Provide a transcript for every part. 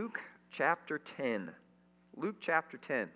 Luke chapter 10. Luke chapter 10.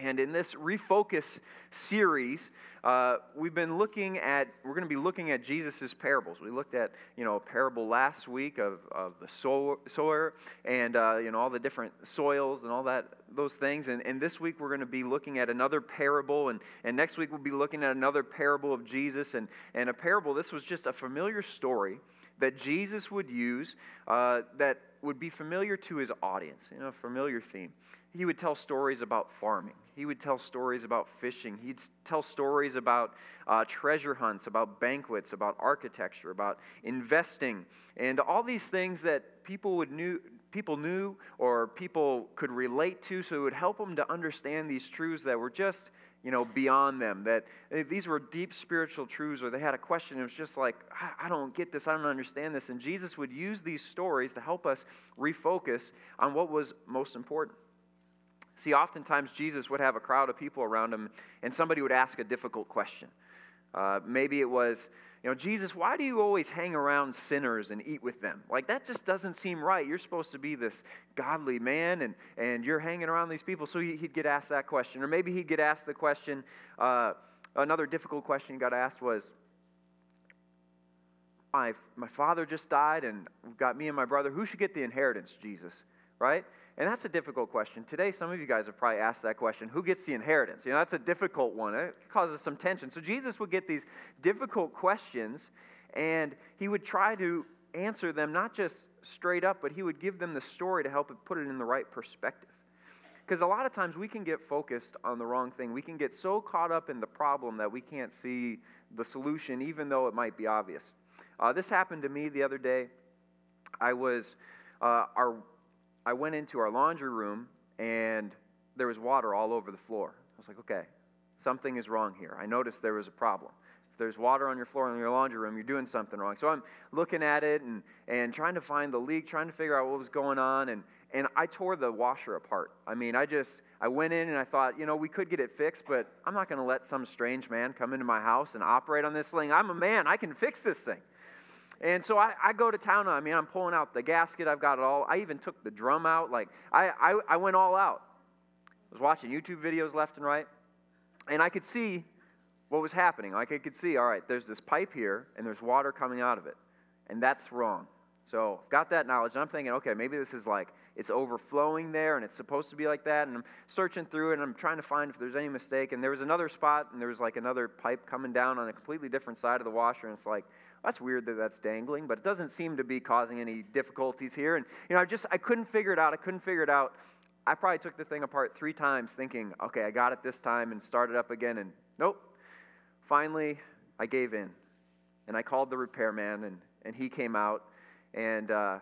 And in this refocus series, uh, we've been looking at, we're going to be looking at Jesus' parables. We looked at, you know, a parable last week of, of the sower and, uh, you know, all the different soils and all that, those things. And, and this week we're going to be looking at another parable. And, and next week we'll be looking at another parable of Jesus. And, and a parable, this was just a familiar story that Jesus would use uh, that would be familiar to his audience, you know, a familiar theme. He would tell stories about farming. He would tell stories about fishing. He'd tell stories about uh, treasure hunts, about banquets, about architecture, about investing, and all these things that people would knew, people knew or people could relate to. So it would help them to understand these truths that were just you know, beyond them. That eh, these were deep spiritual truths, or they had a question. It was just like, I don't get this, I don't understand this. And Jesus would use these stories to help us refocus on what was most important. See, oftentimes Jesus would have a crowd of people around him, and somebody would ask a difficult question. Uh, maybe it was, you know, Jesus, why do you always hang around sinners and eat with them? Like, that just doesn't seem right. You're supposed to be this godly man, and, and you're hanging around these people. So he'd get asked that question. Or maybe he'd get asked the question, uh, another difficult question he got asked was, my, my father just died, and got me and my brother. Who should get the inheritance, Jesus? Right? And that's a difficult question. Today, some of you guys have probably asked that question who gets the inheritance? You know, that's a difficult one. It causes some tension. So Jesus would get these difficult questions, and he would try to answer them not just straight up, but he would give them the story to help put it in the right perspective. Because a lot of times we can get focused on the wrong thing. We can get so caught up in the problem that we can't see the solution, even though it might be obvious. Uh, this happened to me the other day. I was, uh, our I went into our laundry room and there was water all over the floor. I was like, okay, something is wrong here. I noticed there was a problem. If there's water on your floor in your laundry room, you're doing something wrong. So I'm looking at it and, and trying to find the leak, trying to figure out what was going on. And, and I tore the washer apart. I mean, I just, I went in and I thought, you know, we could get it fixed, but I'm not going to let some strange man come into my house and operate on this thing. I'm a man, I can fix this thing. And so I, I, go to town. I mean, I'm pulling out the gasket. I've got it all. I even took the drum out. Like, I, I, I went all out. I was watching YouTube videos left and right. And I could see what was happening. Like, I could see, all right, there's this pipe here, and there's water coming out of it. And that's wrong. So, I've got that knowledge. And I'm thinking, okay, maybe this is like it's overflowing there and it's supposed to be like that. And I'm searching through it and I'm trying to find if there's any mistake. And there was another spot and there was like another pipe coming down on a completely different side of the washer. And it's like, that's weird that that's dangling, but it doesn't seem to be causing any difficulties here. And, you know, I just, I couldn't figure it out. I couldn't figure it out. I probably took the thing apart three times thinking, okay, I got it this time and started up again. And nope. Finally, I gave in. And I called the repairman and, and he came out. And, uh,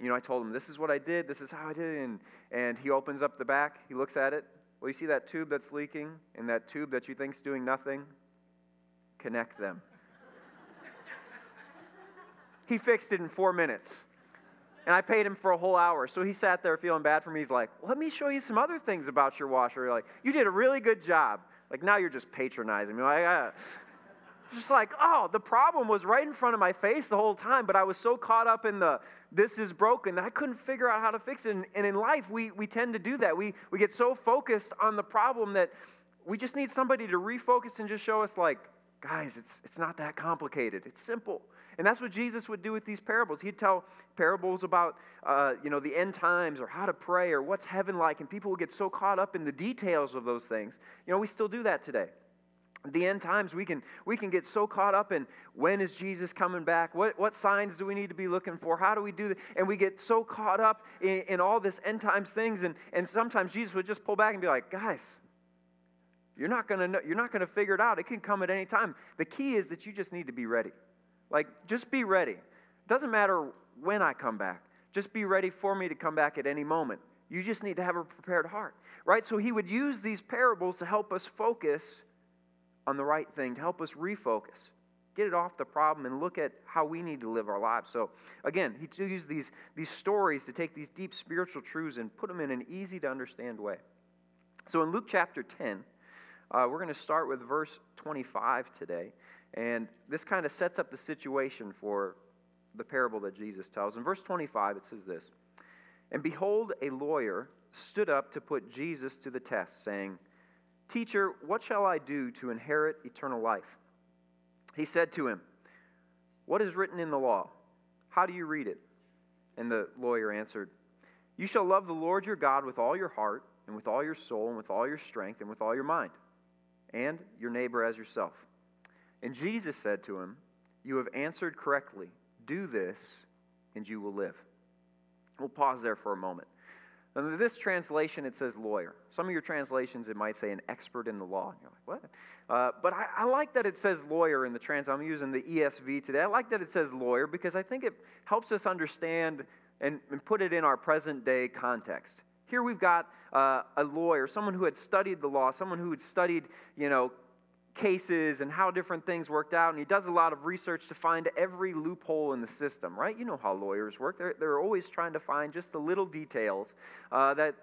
you know, I told him, this is what I did. This is how I did it. And, and he opens up the back. He looks at it. Well, you see that tube that's leaking and that tube that you think's doing nothing? Connect them. He fixed it in four minutes. And I paid him for a whole hour. So he sat there feeling bad for me. He's like, let me show you some other things about your washer. Like, you did a really good job. Like, now you're just patronizing me. Like, just like, oh, the problem was right in front of my face the whole time, but I was so caught up in the this is broken that I couldn't figure out how to fix it. And, and in life, we, we tend to do that. We, we get so focused on the problem that we just need somebody to refocus and just show us, like, guys, it's, it's not that complicated. It's simple. And that's what Jesus would do with these parables. He'd tell parables about, uh, you know, the end times or how to pray or what's heaven like, and people would get so caught up in the details of those things. You know, we still do that today. The end times, we can, we can get so caught up in when is Jesus coming back? What, what signs do we need to be looking for? How do we do that? And we get so caught up in, in all this end times things. And, and sometimes Jesus would just pull back and be like, guys, you're not to know, you're not to figure it out. It can come at any time. The key is that you just need to be ready. Like, just be ready. It doesn't matter when I come back, just be ready for me to come back at any moment. You just need to have a prepared heart, right? So he would use these parables to help us focus on the right thing, to help us refocus, get it off the problem, and look at how we need to live our lives. So, again, he used these, these stories to take these deep spiritual truths and put them in an easy to understand way. So, in Luke chapter 10, uh, we're going to start with verse 25 today. And this kind of sets up the situation for the parable that Jesus tells. In verse 25, it says this And behold, a lawyer stood up to put Jesus to the test, saying, Teacher, what shall I do to inherit eternal life? He said to him, What is written in the law? How do you read it? And the lawyer answered, You shall love the Lord your God with all your heart, and with all your soul, and with all your strength, and with all your mind, and your neighbor as yourself. And Jesus said to him, You have answered correctly. Do this, and you will live. We'll pause there for a moment. In this translation, it says lawyer. Some of your translations, it might say an expert in the law. and You're like, what? Uh, but I, I, like that it says lawyer in the trans. I'm using the ESV today. I like that it says lawyer because I think it helps us understand and, and put it in our present day context. Here we've got uh, a lawyer, someone who had studied the law, someone who had studied, you know, cases and how different things worked out. And he does a lot of research to find every loophole in the system, right? You know how lawyers work. They're, they're always trying to find just the little details uh, that,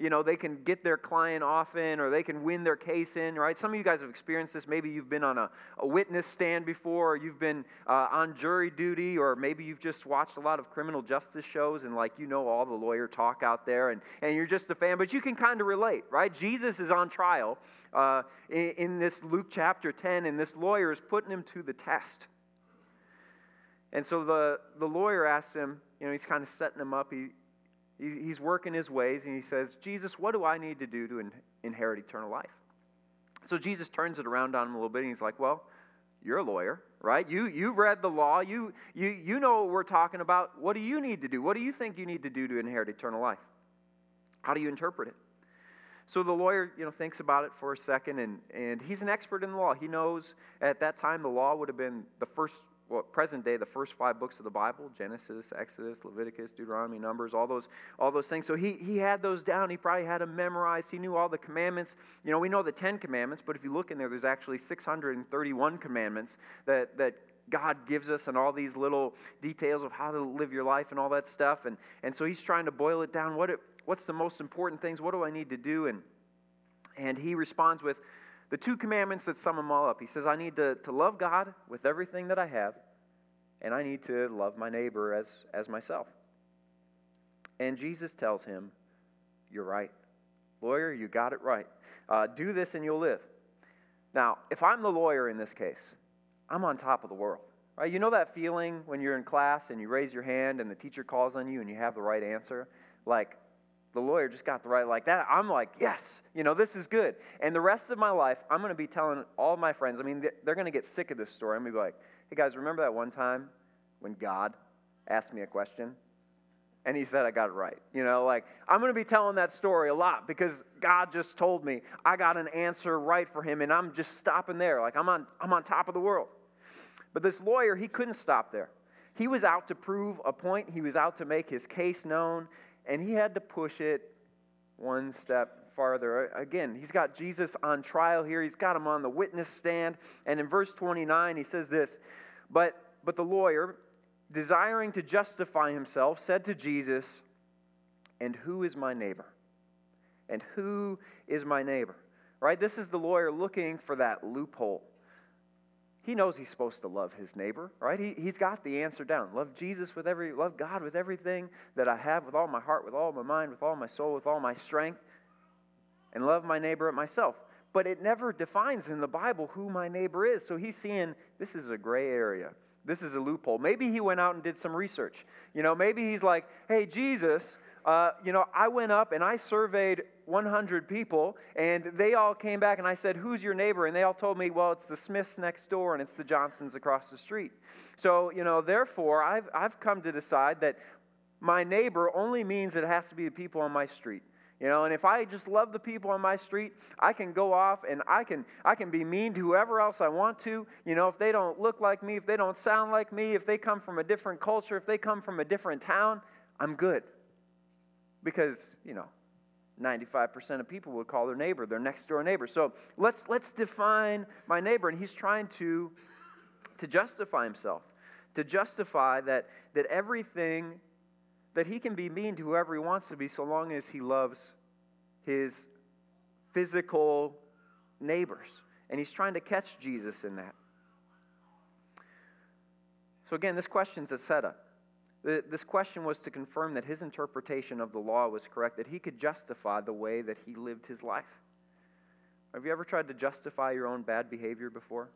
you know, they can get their client off in or they can win their case in, right? Some of you guys have experienced this. Maybe you've been on a, a witness stand before or you've been uh, on jury duty or maybe you've just watched a lot of criminal justice shows and, like, you know all the lawyer talk out there and, and you're just a fan, but you can kind of relate, right? Jesus is on trial uh, in, in this Luke chapter 10, and this lawyer is putting him to the test. And so the, the lawyer asks him, you know, he's kind of setting him up. He, he's working his ways, and he says, Jesus, what do I need to do to in, inherit eternal life? So Jesus turns it around on him a little bit, and he's like, Well, you're a lawyer, right? You, you've read the law. You, you, you know what we're talking about. What do you need to do? What do you think you need to do to inherit eternal life? How do you interpret it? So the lawyer, you know, thinks about it for a second, and, and he's an expert in the law. He knows at that time the law would have been the first, well, present day, the first five books of the Bible: Genesis, Exodus, Leviticus, Deuteronomy, Numbers, all those, all those things. So he he had those down. He probably had them memorized. He knew all the commandments. You know, we know the Ten Commandments, but if you look in there, there's actually 631 commandments that that God gives us and all these little details of how to live your life and all that stuff. And, and so he's trying to boil it down. What it, what's the most important things? What do I need to do? And, and he responds with the two commandments that sum them all up. He says, I need to, to love God with everything that I have, and I need to love my neighbor as, as myself. And Jesus tells him, You're right. Lawyer, you got it right. Uh, do this and you'll live. Now, if I'm the lawyer in this case, I'm on top of the world. Right? You know that feeling when you're in class and you raise your hand and the teacher calls on you and you have the right answer? Like, the lawyer just got the right like that i'm like yes you know this is good. And the rest of my life i'm going to be telling all my friends i mean they're going to get sick of this story. I'm going to be like hey guys remember that one time when god asked me a question and he said i got it right? You know like i'm going to be telling that story a lot because god just told me i got an answer right for him and i'm just stopping there. Like i'm on i'm on top of the world. But this lawyer he couldn't stop there. He was out to prove a point. He was out to make his case known and he had to push it one step farther. Again, he's got Jesus on trial here. He's got him on the witness stand. And in verse 29, he says this But, but the lawyer, desiring to justify himself, said to Jesus, And who is my neighbor? And who is my neighbor? Right? This is the lawyer looking for that loophole. He knows he's supposed to love his neighbor, right? He, he's got the answer down. Love Jesus with every, love God with everything that I have, with all my heart, with all my mind, with all my soul, with all my strength, and love my neighbor at myself. But it never defines in the Bible who my neighbor is. So he's seeing this is a gray area. This is a loophole. Maybe he went out and did some research. You know, maybe he's like, hey, Jesus, uh, you know, I went up and I surveyed 100 people, and they all came back, and I said, Who's your neighbor? And they all told me, Well, it's the Smiths next door, and it's the Johnsons across the street. So, you know, therefore, I've, I've come to decide that my neighbor only means it has to be the people on my street. You know, and if I just love the people on my street, I can go off and I can I can be mean to whoever else I want to. You know, if they don't look like me, if they don't sound like me, if they come from a different culture, if they come from a different town, I'm good. Because, you know, 95% of people would call their neighbor their next door neighbor. So let's, let's define my neighbor. And he's trying to, to justify himself, to justify that, that everything, that he can be mean to whoever he wants to be so long as he loves his physical neighbors. And he's trying to catch Jesus in that. So again, this question's a setup. This question was to confirm that his interpretation of the law was correct, that he could justify the way that he lived his life. Have you ever tried to justify your own bad behavior before?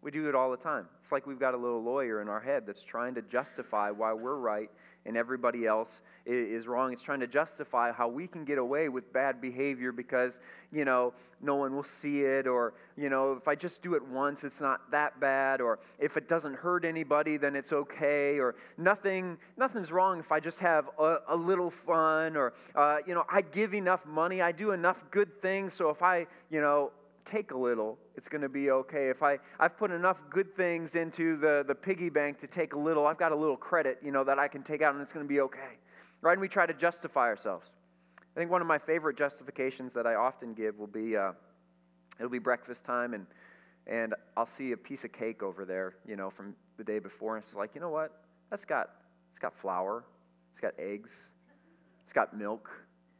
We do it all the time. It's like we've got a little lawyer in our head that's trying to justify why we're right and everybody else is wrong. It's trying to justify how we can get away with bad behavior because, you know, no one will see it, or, you know, if I just do it once, it's not that bad, or if it doesn't hurt anybody, then it's okay, or nothing, nothing's wrong if I just have a, a little fun, or, uh, you know, I give enough money, I do enough good things, so if I, you know, take a little, it's going to be okay. If I, I've put enough good things into the, the piggy bank to take a little, I've got a little credit, you know, that I can take out and it's going to be okay. Right? And we try to justify ourselves. I think one of my favorite justifications that I often give will be uh, it'll be breakfast time and, and I'll see a piece of cake over there, you know, from the day before. And it's like, you know what? That's got, it's got flour, it's got eggs, it's got milk.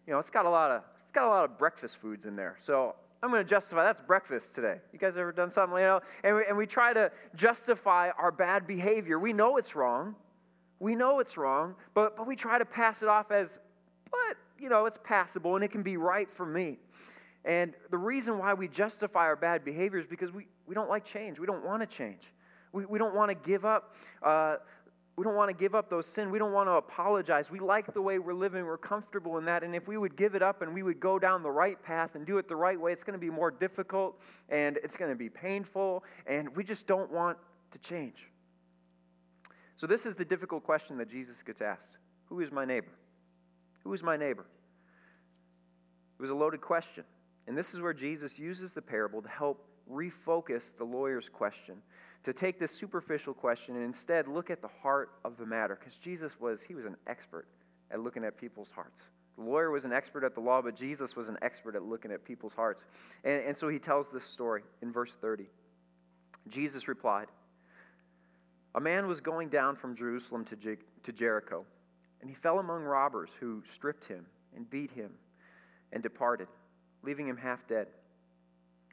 You know, it's got a lot of, it's got a lot of breakfast foods in there. So I'm going to justify that's breakfast today. You guys ever done something, you know? And we, and we try to justify our bad behavior. We know it's wrong. We know it's wrong, but, but we try to pass it off as, but, you know, it's passable and it can be right for me. And the reason why we justify our bad behavior is because we, we don't like change. We don't want to change. We, we don't want to give up uh, we don't want to give up those sin. We don't want to apologize. We like the way we're living. We're comfortable in that. And if we would give it up and we would go down the right path and do it the right way, it's going to be more difficult and it's going to be painful. And we just don't want to change. So, this is the difficult question that Jesus gets asked Who is my neighbor? Who is my neighbor? It was a loaded question. And this is where Jesus uses the parable to help refocus the lawyer's question to take this superficial question and instead look at the heart of the matter because jesus was he was an expert at looking at people's hearts. The lawyer was an expert at the law but jesus was an expert at looking at people's hearts. And, and so he tells this story in verse 30 jesus replied a man was going down from jerusalem to, to jericho and he fell among robbers who stripped him and beat him and departed leaving him half dead.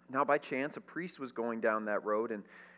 Now by chance a priest was going down that road and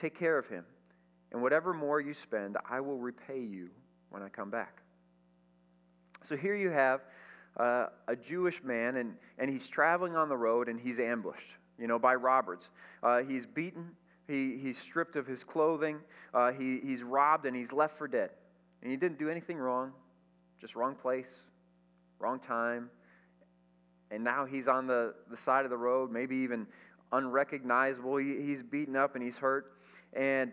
Take care of him, and whatever more you spend, I will repay you when I come back. So here you have uh, a Jewish man, and, and he's traveling on the road, and he's ambushed, you know, by robbers. Uh, he's beaten, he, he's stripped of his clothing, uh, he, he's robbed, and he's left for dead. And he didn't do anything wrong, just wrong place, wrong time. And now he's on the, the side of the road, maybe even unrecognizable. He, he's beaten up and he's hurt. And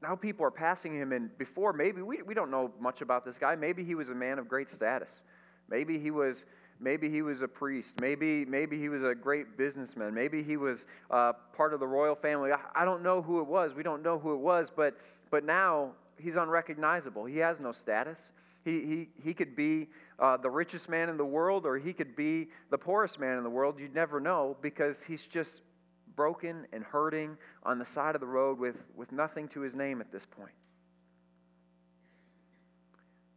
now people are passing him, and before, maybe we, we don't know much about this guy. Maybe he was a man of great status. Maybe he was maybe he was a priest. Maybe maybe he was a great businessman. Maybe he was uh, part of the royal family. I, I, don't know who it was. We don't know who it was but but now he's unrecognizable. He has no status. He, he, he could be uh, the richest man in the world or he could be the poorest man in the world. You'd never know because he's just broken and hurting on the side of the road with, with nothing to his name at this point.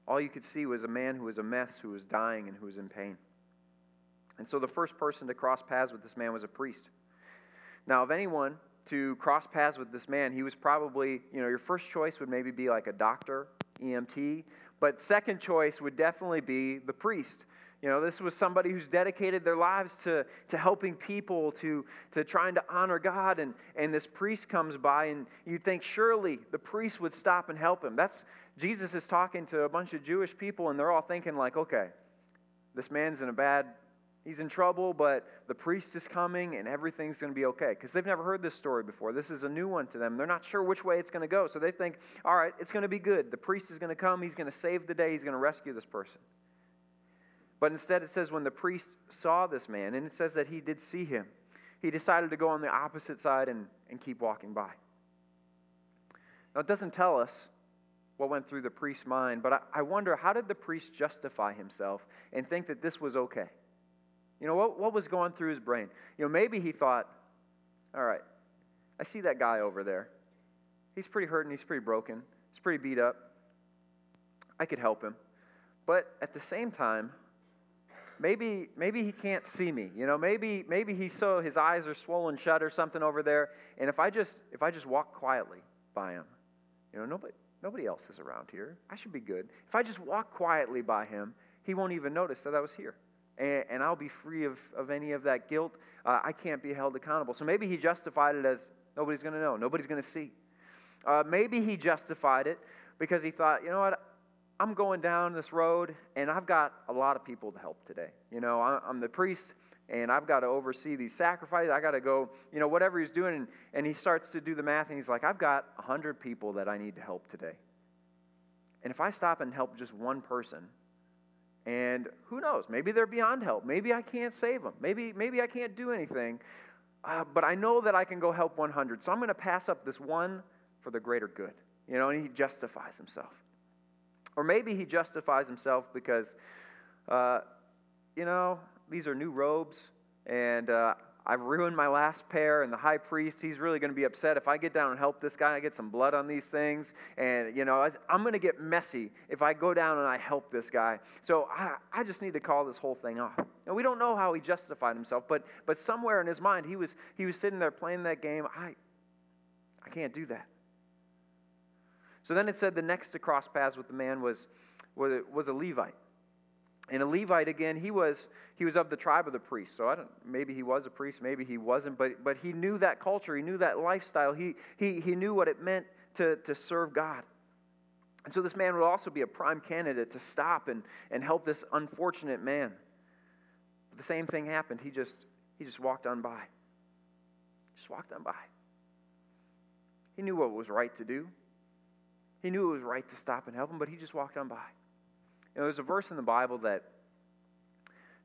All you could see was a man who was a mess, who was dying, and who was in pain. And so the first person to cross paths with this man was a priest. Now, of anyone to cross paths with this man, he was probably, you know, your first choice would maybe be like a doctor, EMT, but second choice would definitely be the priest. You know, this was somebody who's dedicated their lives to, to helping people, to, to trying to honor God. And, and this priest comes by, and you think surely the priest would stop and help him. That's Jesus is talking to a bunch of Jewish people, and they're all thinking, like, okay, this man's in a bad, he's in trouble, but the priest is coming, and everything's going to be okay. Because they've never heard this story before. This is a new one to them. They're not sure which way it's going to go. So they think, all right, it's going to be good. The priest is going to come, he's going to save the day, he's going to rescue this person. But instead, it says when the priest saw this man, and it says that he did see him, he decided to go on the opposite side and, and keep walking by. Now, it doesn't tell us what went through the priest's mind, but I, I wonder how did the priest justify himself and think that this was okay? You know, what, what was going through his brain? You know, maybe he thought, all right, I see that guy over there. He's pretty hurting, he's pretty broken, he's pretty beat up. I could help him. But at the same time, maybe maybe he can't see me. You know, maybe maybe he's so his eyes are swollen shut or something over there. And if I just if I just walk quietly by him, you know, nobody nobody else is around here. I should be good. If I just walk quietly by him, he won't even notice that I was here. And, and I'll be free of, of any of that guilt. Uh, I can't be held accountable. So maybe he justified it as nobody's going to know, nobody's going to see. Uh, maybe he justified it because he thought, you know what, I'm going down this road and I've got a lot of people to help today. You know, I'm the priest and I've got to oversee these sacrifices. I got to go, you know, whatever he's doing. And, he starts to do the math and he's like, I've got 100 people that I need to help today. And if I stop and help just one person, and who knows, maybe they're beyond help. Maybe I can't save them. Maybe, maybe I can't do anything. Uh, but I know that I can go help 100. So I'm going to pass up this one for the greater good. You know, and he justifies himself. Or maybe he justifies himself because, uh, you know, these are new robes, and uh, I've ruined my last pair, and the high priest, he's really going to be upset if I get down and help this guy. I get some blood on these things, and, you know, I, I'm going to get messy if I go down and I help this guy. So I, I just need to call this whole thing off. And we don't know how he justified himself, but, but somewhere in his mind, he was, he was sitting there playing that game. I, I can't do that. So then it said the next to cross paths with the man was, was, was a Levite. And a Levite, again, he was, he was of the tribe of the priests. So I don't, maybe he was a priest, maybe he wasn't, but, but he knew that culture, he knew that lifestyle, he, he, he knew what it meant to, to serve God. And so this man would also be a prime candidate to stop and, and help this unfortunate man. But the same thing happened. He just, he just walked on by. Just walked on by. He knew what was right to do. He knew it was right to stop and help him, but he just walked on by. And there's a verse in the Bible that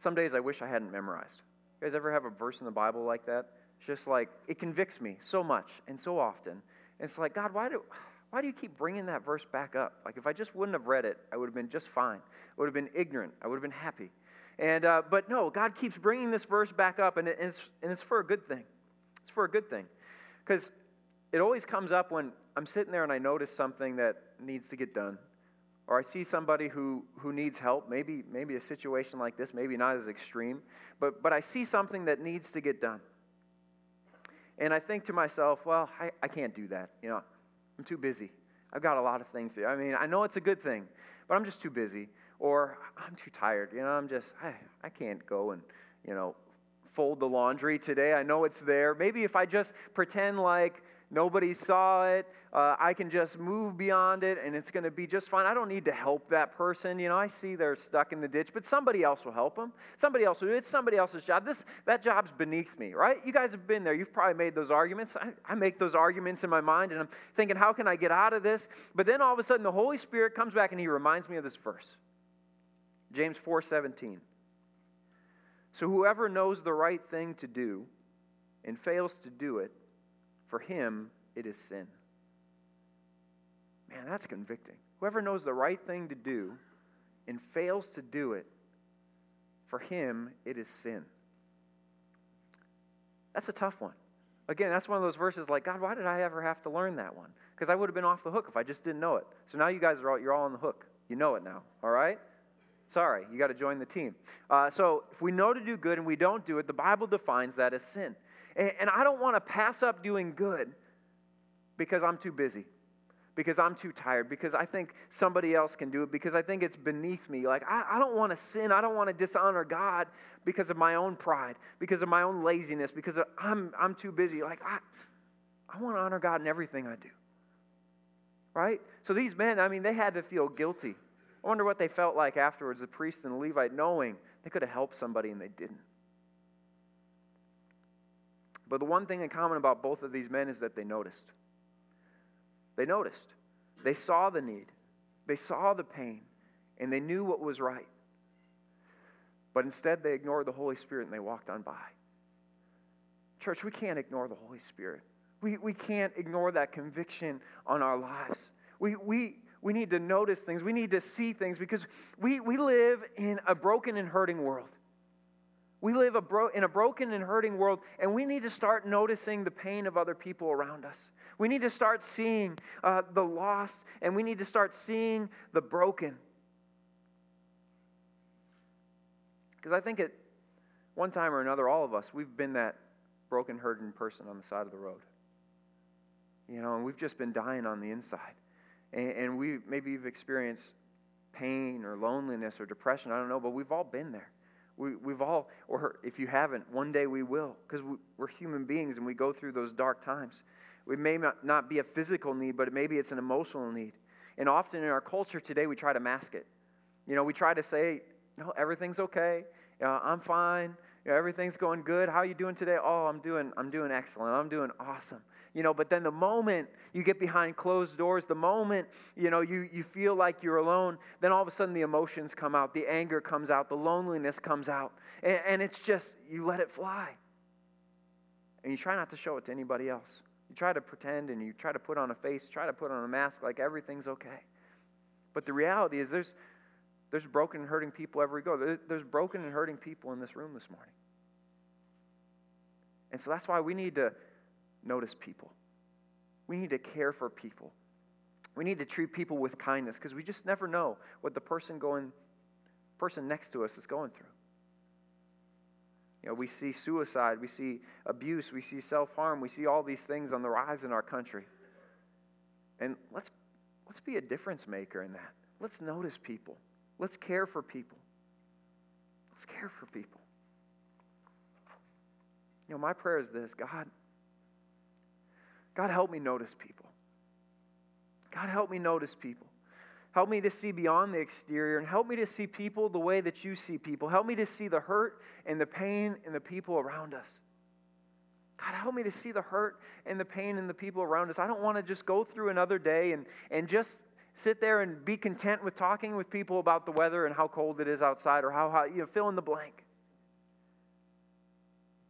some days I wish I hadn't memorized. You guys ever have a verse in the Bible like that? It's just like, it convicts me so much and so often. And it's like, God, why do, why do you keep bringing that verse back up? Like, if I just wouldn't have read it, I would have been just fine. I would have been ignorant. I would have been happy. And, uh, but no, God keeps bringing this verse back up, and, it, and, it's, and it's for a good thing. It's for a good thing. Because it always comes up when I'm sitting there and I notice something that needs to get done or I see somebody who, who needs help, maybe, maybe a situation like this, maybe not as extreme, but, but I see something that needs to get done. And I think to myself, well, I, I can't do that. You know, I'm too busy. I've got a lot of things to do. I mean, I know it's a good thing, but I'm just too busy. Or I'm too tired. You know, I'm just, I, I can't go and, you know, fold the laundry today. I know it's there. Maybe if I just pretend like Nobody saw it. Uh, I can just move beyond it and it's going to be just fine. I don't need to help that person. You know, I see they're stuck in the ditch, but somebody else will help them. Somebody else will do it. It's somebody else's job. This, that job's beneath me, right? You guys have been there. You've probably made those arguments. I, I make those arguments in my mind and I'm thinking, how can I get out of this? But then all of a sudden the Holy Spirit comes back and he reminds me of this verse. James 4 17. So whoever knows the right thing to do and fails to do it, for him, it is sin. Man, that's convicting. Whoever knows the right thing to do and fails to do it, for him, it is sin. That's a tough one. Again, that's one of those verses like, God, why did I ever have to learn that one? Because I would have been off the hook if I just didn't know it. So now you guys are all, you're all on the hook. You know it now, all right? Sorry, you got to join the team. Uh, so if we know to do good and we don't do it, the Bible defines that as sin. And, I don't want to pass up doing good because I'm too busy, because I'm too tired, because I think somebody else can do it, because I think it's beneath me. Like, I, I don't want to sin. I don't want to dishonor God because of my own pride, because of my own laziness, because of, I'm, I'm too busy. Like, I, I want to honor God in everything I do. Right? So these men, I mean, they had to feel guilty. I wonder what they felt like afterwards, the priest and the Levite, knowing they could have helped somebody and they didn't. But the one thing in common about both of these men is that they noticed. They noticed. They saw the need, they saw the pain, and they knew what was right. But instead, they ignored the Holy Spirit and they walked on by. Church, we can't ignore the Holy Spirit. We, we can't ignore that conviction on our lives. We, we, We need to notice things. We need to see things because we, we live in a broken and hurting world. We live a bro- in a broken and hurting world, and we need to start noticing the pain of other people around us. We need to start seeing uh, the lost, and we need to start seeing the broken. Because I think at one time or another, all of us, we've been that broken, hurting person on the side of the road. You know, and we've just been dying on the inside. And, and we maybe you've experienced pain or loneliness or depression. I don't know, but we've all been there. We, we've all, or if you haven't, one day we will, because we, we're human beings and we go through those dark times. We may not, not be a physical need, but maybe it's an emotional need. And often in our culture today, we try to mask it. You know, we try to say, no, everything's okay. You know, I'm fine. You know, everything's going good. How are you doing today? Oh, I'm doing, I'm doing excellent. I'm doing awesome. You know, but then the moment you get behind closed doors, the moment, you know, you, you feel like you're alone, then all of a sudden the emotions come out, the anger comes out, the loneliness comes out. And, and it's just, you let it fly. And you try not to show it to anybody else. You try to pretend and you try to put on a face, try to put on a mask like everything's okay. But the reality is there's, there's broken and hurting people everywhere go. There's broken and hurting people in this room this morning. And so that's why we need to notice people. We need to care for people. We need to treat people with kindness because we just never know what the person going person next to us is going through. You know, we see suicide, we see abuse, we see self-harm, we see all these things on the rise in our country. And let's let's be a difference maker in that. Let's notice people. Let's care for people. Let's care for people. You know, my prayer is this God, God, help me notice people. God, help me notice people. Help me to see beyond the exterior and help me to see people the way that you see people. Help me to see the hurt and the pain in the people around us. God, help me to see the hurt and the pain in the people around us. I don't want to just go through another day and, and just sit there and be content with talking with people about the weather and how cold it is outside or how hot, you know, fill in the blank.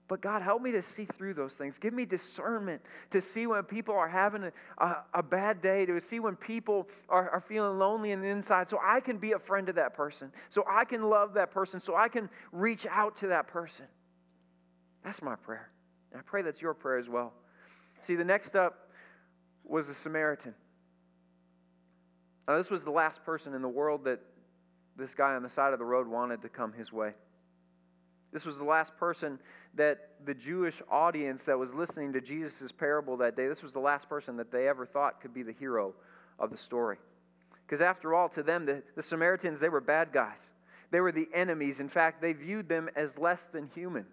But God, help me to see through those things. Give me discernment to see when people are having a, a, a, bad day, to see when people are, are feeling lonely in the inside, so I can be a friend to that person, so I can love that person, so I can reach out to that person. That's my prayer. And I pray that's your prayer as well. See, the next up was the Samaritan. Now, this was the last person in the world that this guy on the side of the road wanted to come his way. This was the last person that the Jewish audience that was listening to Jesus' parable that day, this was the last person that they ever thought could be the hero of the story. Because after all, to them, the, the Samaritans, they were bad guys. They were the enemies. In fact, they viewed them as less than human.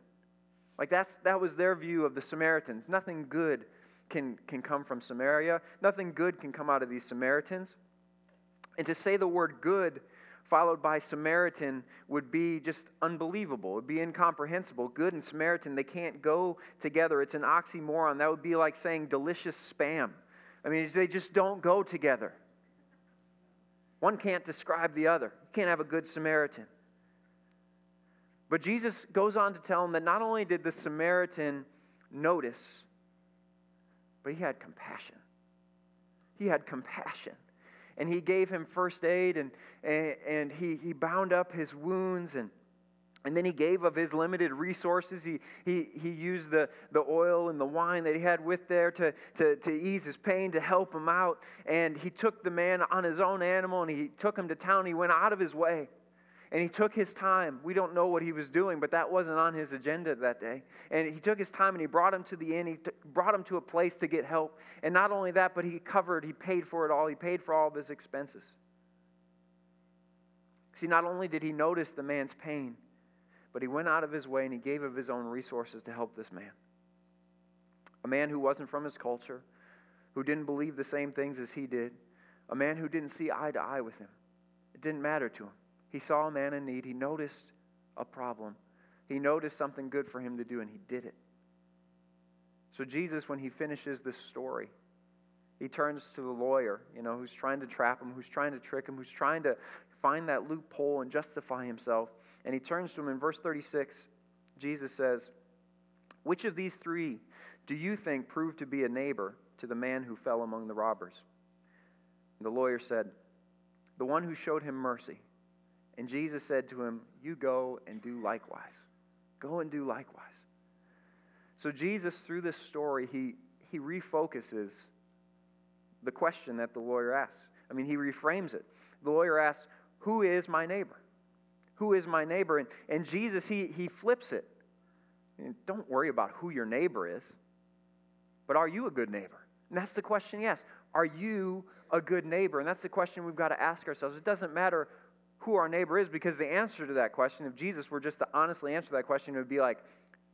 Like that's, that was their view of the Samaritans. Nothing good can, can come from Samaria, nothing good can come out of these Samaritans. And to say the word good followed by Samaritan would be just unbelievable. It would be incomprehensible. Good and Samaritan, they can't go together. It's an oxymoron. That would be like saying delicious spam. I mean, they just don't go together. One can't describe the other. You can't have a good Samaritan. But Jesus goes on to tell him that not only did the Samaritan notice, but he had compassion. He had compassion and he gave him first aid and, and, and he, he bound up his wounds and, and then he gave of his limited resources. He, he, he used the, the oil and the wine that he had with there to, to, to ease his pain, to help him out. And he took the man on his own animal and he took him to town. He went out of his way. And he took his time. We don't know what he was doing, but that wasn't on his agenda that day. And he took his time and he brought him to the inn. He t- brought him to a place to get help. And not only that, but he covered, he paid for it all. He paid for all of his expenses. See, not only did he notice the man's pain, but he went out of his way and he gave of his own resources to help this man. A man who wasn't from his culture, who didn't believe the same things as he did, a man who didn't see eye to eye with him. It didn't matter to him. He saw a man in need. He noticed a problem. He noticed something good for him to do, and he did it. So, Jesus, when he finishes this story, he turns to the lawyer, you know, who's trying to trap him, who's trying to trick him, who's trying to find that loophole and justify himself. And he turns to him in verse 36. Jesus says, Which of these three do you think proved to be a neighbor to the man who fell among the robbers? And the lawyer said, the one who showed him mercy. And Jesus said to him, You go and do likewise. Go and do likewise. So, Jesus, through this story, he, he refocuses the question that the lawyer asks. I mean, he reframes it. The lawyer asks, Who is my neighbor? Who is my neighbor? And, and Jesus, he, he flips it. And don't worry about who your neighbor is, but are you a good neighbor? And that's the question, yes. Are you a good neighbor? And that's the question we've got to ask ourselves. It doesn't matter who our neighbor is because the answer to that question, if Jesus were just to honestly answer that question, it would be like,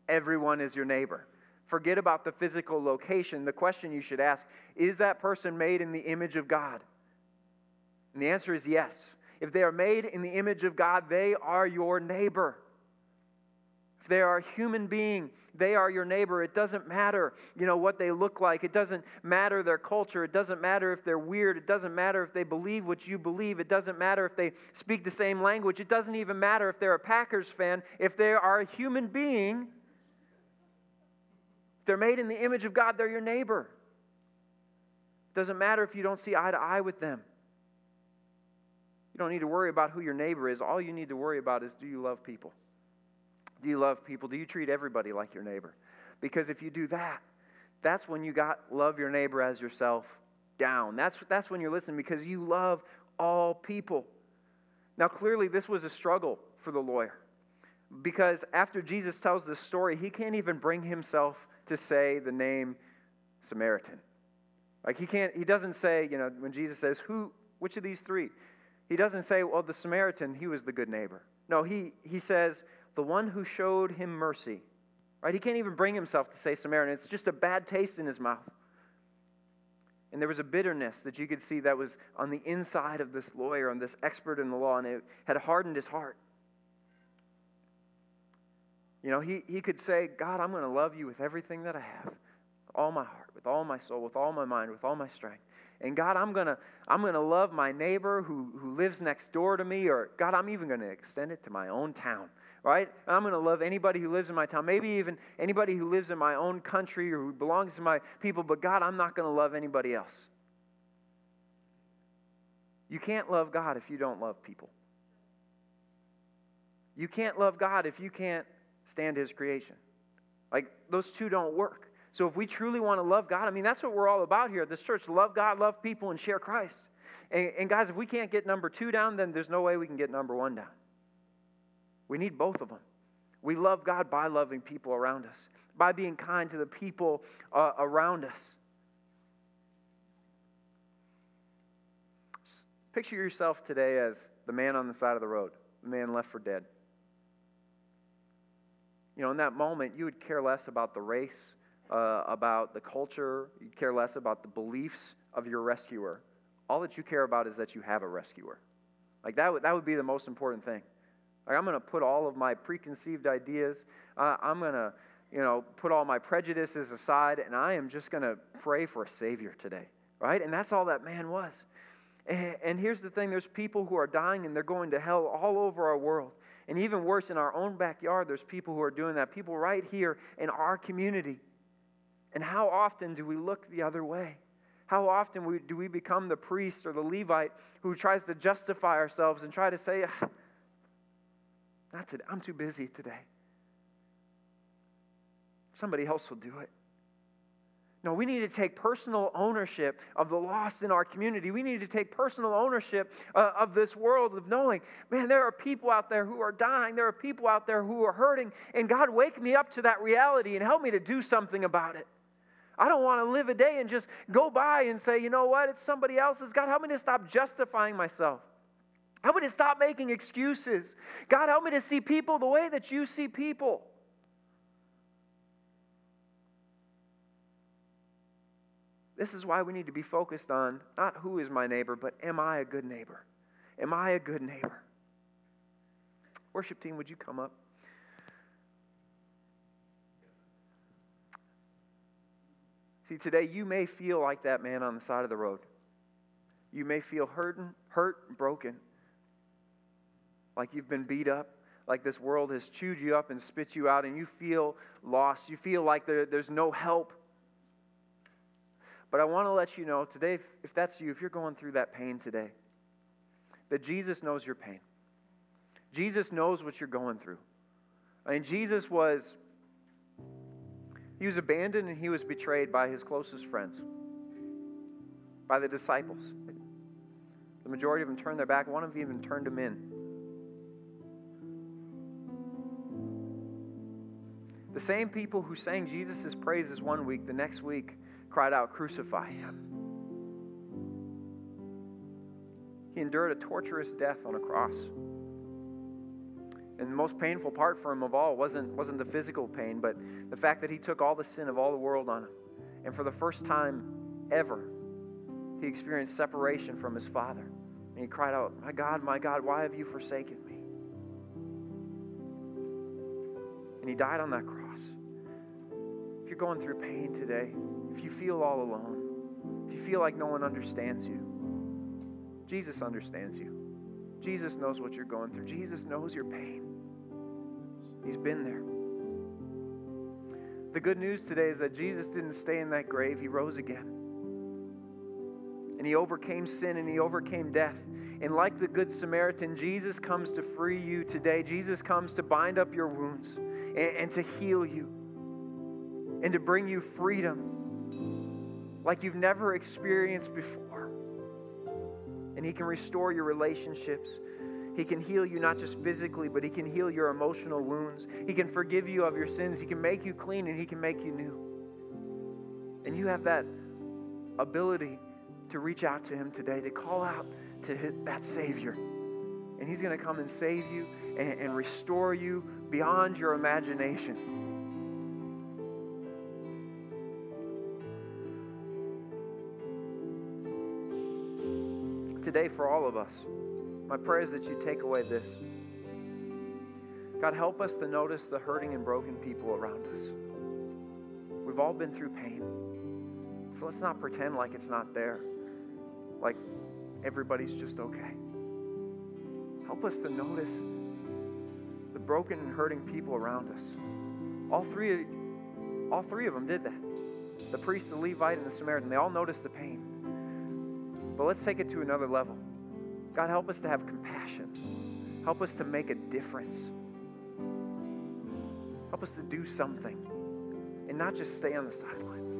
everyone is your neighbor. Forget about the physical location. The question you should ask is that person made in the image of God? And the answer is yes. If they are made in the image of God, they are your neighbor. They are a human being, they are your neighbor. It doesn't matter, you know, what they look like. It doesn't matter their culture. It doesn't matter if they're weird. It doesn't matter if they believe what you believe. It doesn't matter if they speak the same language. It doesn't even matter if they're a Packers fan. If they are a human being, they're made in the image of God, they're your neighbor. It doesn't matter if you don't see eye to eye with them. You don't need to worry about who your neighbor is. All you need to worry about is do you love people? Do you love people? Do you treat everybody like your neighbor? Because if you do that, that's when you got love your neighbor as yourself down. That's, that's when you're listening because you love all people. Now, clearly, this was a struggle for the lawyer because after Jesus tells this story, he can't even bring himself to say the name Samaritan. Like he can't, he doesn't say, you know, when Jesus says, who, which of these three? He doesn't say, well, the Samaritan, he was the good neighbor. No, he, he says, the one who showed him mercy. Right? He can't even bring himself to say Samaritan. It's just a bad taste in his mouth. And there was a bitterness that you could see that was on the inside of this lawyer and this expert in the law, and it had hardened his heart. You know, he, he could say, God, I'm going to love you with everything that I have, all my heart, with all my soul, with all my mind, with all my strength. And God, I'm going to I'm going to love my neighbor who, who lives next door to me, or God, I'm even going to extend it to my own town right? I'm going to love anybody who lives in my town, maybe even anybody who lives in my own country or who belongs to my people, but God, I'm not going to love anybody else. You can't love God if you don't love people. You can't love God if you can't stand His creation. Like, those two don't work. So, if we truly want to love God, I mean, that's what we're all about here at this church love God, love people, and share Christ. And, and guys, if we can't get number two down, then there's no way we can get number one down. We need both of them. We love God by loving people around us, by being kind to the people uh, around us. Picture yourself today as the man on the side of the road, the man left for dead. You know, in that moment, you would care less about the race, uh, about the culture, you'd care less about the beliefs of your rescuer. All that you care about is that you have a rescuer. Like that, would, that would be the most important thing. Like I'm going to put all of my preconceived ideas, uh, I'm going to, you know, put all my prejudices aside, and I am just going to pray for a Savior today, right? And that's all that man was. And, and here's the thing there's people who are dying and they're going to hell all over our world. And even worse, in our own backyard, there's people who are doing that, people right here in our community. And how often do we look the other way? How often do we become the priest or the Levite who tries to justify ourselves and try to say, ah, not today. I'm too busy today. Somebody else will do it. No, we need to take personal ownership of the lost in our community. We need to take personal ownership uh, of this world of knowing, man, there are people out there who are dying. There are people out there who are hurting. And God, wake me up to that reality and help me to do something about it. I don't want to live a day and just go by and say, you know what, it's somebody else's. God, help me to stop justifying myself. Help me to stop making excuses. God, help me to see people the way that you see people. This is why we need to be focused on not who is my neighbor, but am I a good neighbor? Am I a good neighbor? Worship team, would you come up? See, today you may feel like that man on the side of the road. You may feel hurt, hurt, broken like you've been beat up, like this world has chewed you up and spit you out, and you feel lost. You feel like there, there's no help. But I want to let you know today, if, if that's you, if you're going through that pain today, that Jesus knows your pain. Jesus knows what you're going through. I mean, Jesus was, he was abandoned and he was betrayed by his closest friends, by the disciples. The majority of them turned their back. One of them even turned him in. The same people who sang Jesus' praises one week, the next week cried out, Crucify him. He endured a torturous death on a cross. And the most painful part for him of all wasn't, wasn't the physical pain, but the fact that he took all the sin of all the world on him. And for the first time ever, he experienced separation from his Father. And he cried out, My God, my God, why have you forsaken me? And he died on that cross. You're going through pain today, if you feel all alone, if you feel like no one understands you, Jesus understands you. Jesus knows what you're going through. Jesus knows your pain. He's been there. The good news today is that Jesus didn't stay in that grave, He rose again. And He overcame sin and He overcame death. And like the Good Samaritan, Jesus comes to free you today. Jesus comes to bind up your wounds and, and to heal you and to bring you freedom like you've never experienced before. And He can restore your relationships. He can heal you not just physically, but He can heal your emotional wounds. He can forgive you of your sins. He can make you clean and He can make you new. And you have that ability to reach out to Him today, to call out to that Savior. And He's going to come and save you and, and restore you beyond your imagination. Today, for all of us, my prayer is that you take away this. God, help us to notice the hurting and broken people around us. We've all been through pain. So let's not pretend like it's not there, like everybody's just okay. Help us to notice the broken and hurting people around us. All three, all three of them did that. The priest, the Levite, and the Samaritan, they all noticed the pain. But let's take it to another level. God, help us to have compassion. Help us to make a difference. Help us to do something and not just stay on the sidelines.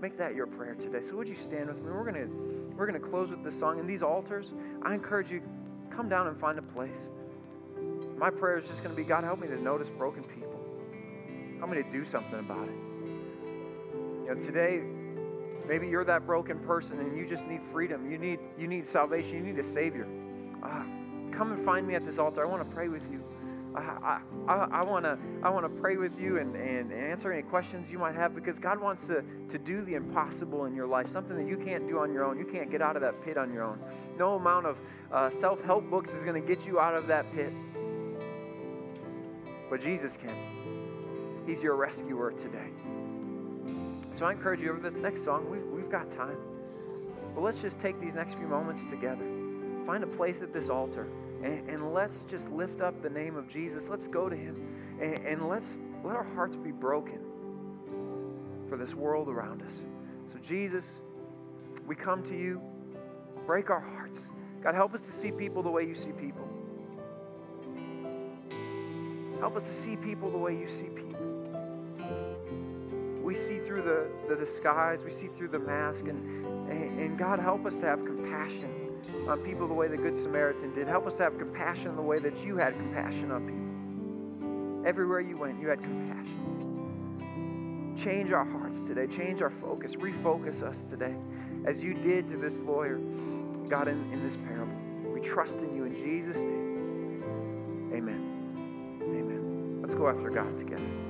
Make that your prayer today. So would you stand with me? We're gonna we're gonna close with this song. And these altars, I encourage you, come down and find a place. My prayer is just gonna be, God, help me to notice broken people. Help me to do something about it. You know, today Maybe you're that broken person and you just need freedom. You need, you need salvation. You need a Savior. Uh, come and find me at this altar. I want to pray with you. I, I, I want to I wanna pray with you and, and answer any questions you might have because God wants to, to do the impossible in your life, something that you can't do on your own. You can't get out of that pit on your own. No amount of uh, self help books is going to get you out of that pit. But Jesus can. He's your rescuer today. So I encourage you over this next song, we've, we've got time. But let's just take these next few moments together. Find a place at this altar and, and let's just lift up the name of Jesus. Let's go to him and, and let's let our hearts be broken for this world around us. So, Jesus, we come to you. Break our hearts. God, help us to see people the way you see people. Help us to see people the way you see people we see through the, the disguise, we see through the mask. And, and, and God, help us to have compassion on people the way the Good Samaritan did. Help us to have compassion the way that you had compassion on people. Everywhere you went, you had compassion. Change our hearts today. Change our focus. Refocus us today as you did to this lawyer, God, in, in this parable. We trust in you in Jesus' name. Amen. Amen. Let's go after God together.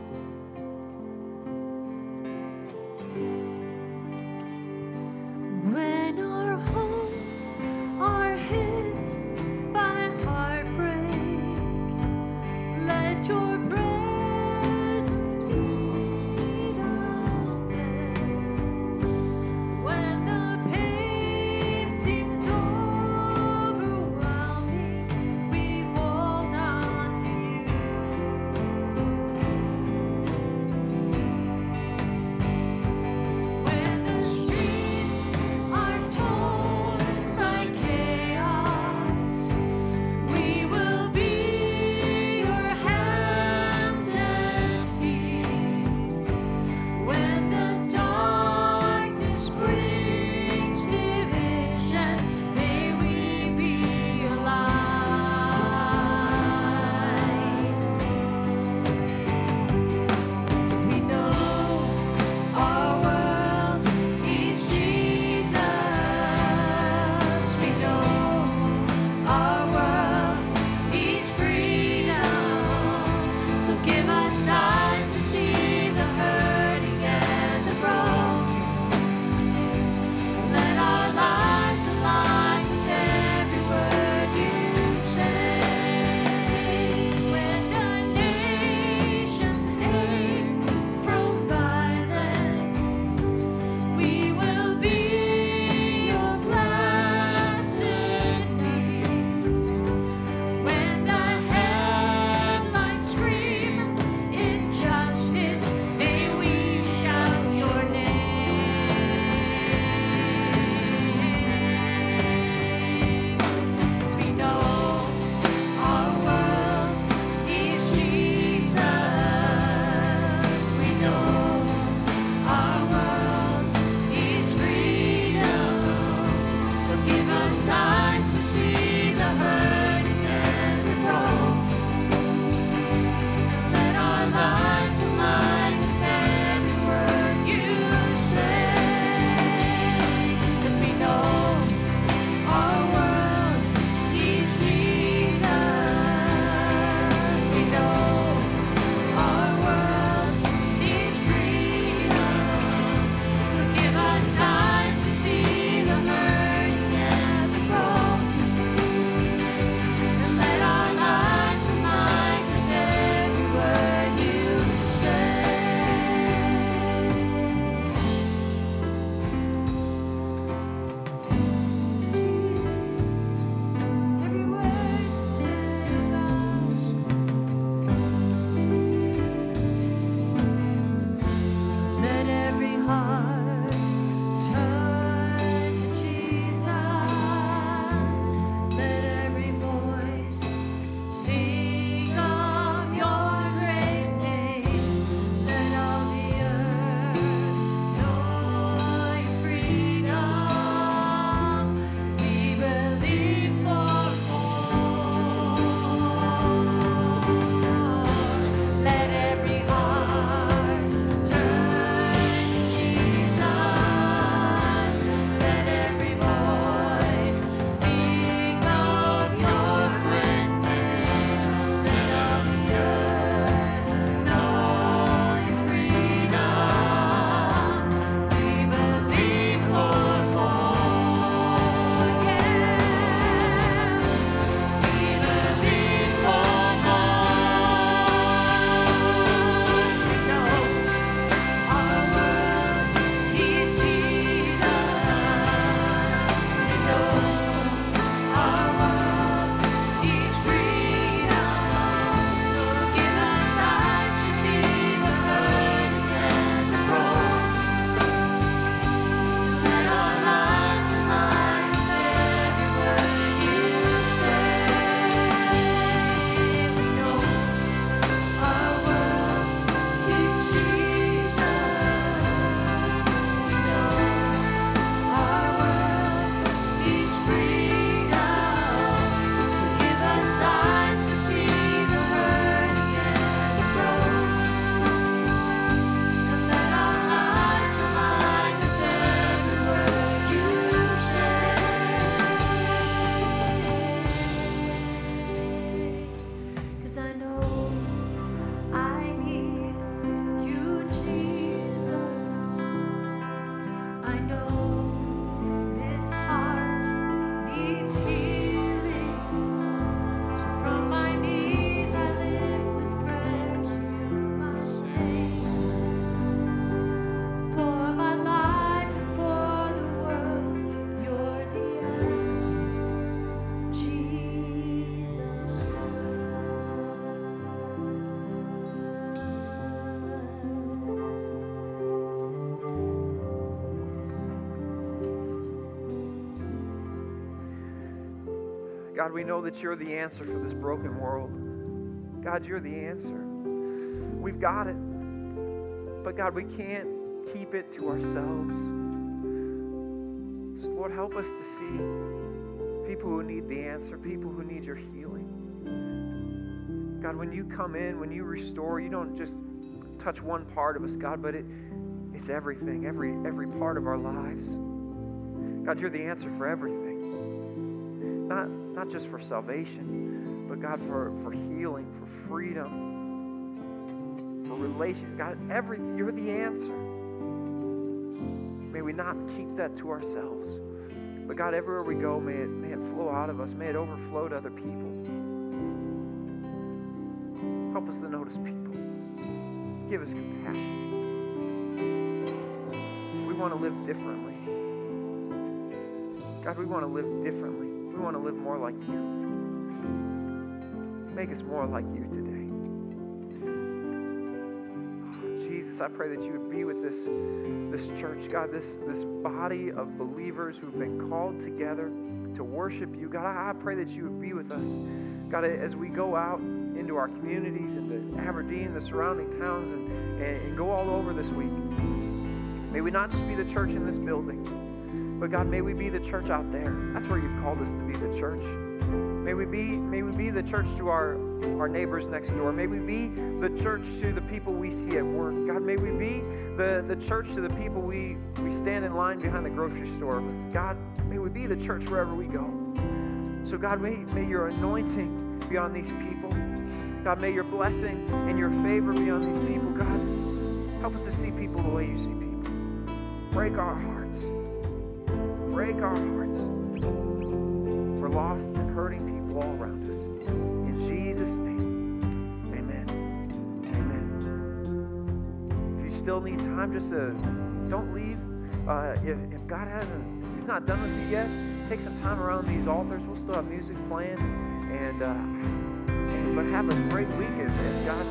God, we know that you're the answer for this broken world. God, you're the answer. We've got it. But God, we can't keep it to ourselves. So Lord, help us to see people who need the answer, people who need your healing. God, when you come in, when you restore, you don't just touch one part of us, God, but it, it's everything, every, every part of our lives. God, you're the answer for everything. Not, not just for salvation, but God, for, for healing, for freedom, for relation. God, every, you're the answer. May we not keep that to ourselves. But God, everywhere we go, may it, may it flow out of us. May it overflow to other people. Help us to notice people. Give us compassion. We want to live differently. God, we want to live differently. We want to live more like you. Make us more like you today. Oh, Jesus, I pray that you would be with this, this church, God, this, this body of believers who've been called together to worship you. God, I, I pray that you would be with us. God, as we go out into our communities, into Aberdeen, the surrounding towns, and, and, and go all over this week. May we not just be the church in this building, but God, may we be the church out there. That's where you've called us to be the church. May we be, may we be the church to our, our neighbors next door. May we be the church to the people we see at work. God, may we be the, the church to the people we, we stand in line behind the grocery store. God, may we be the church wherever we go. So, God, may, may your anointing be on these people. God, may your blessing and your favor be on these people. God, help us to see people the way you see people. Break our hearts break our hearts for lost and hurting people all around us. In Jesus' name, amen. Amen. If you still need time, just to, don't leave. Uh, if, if God hasn't, if He's not done with you yet, take some time around these altars. We'll still have music playing. And, uh, but have a great week as, as God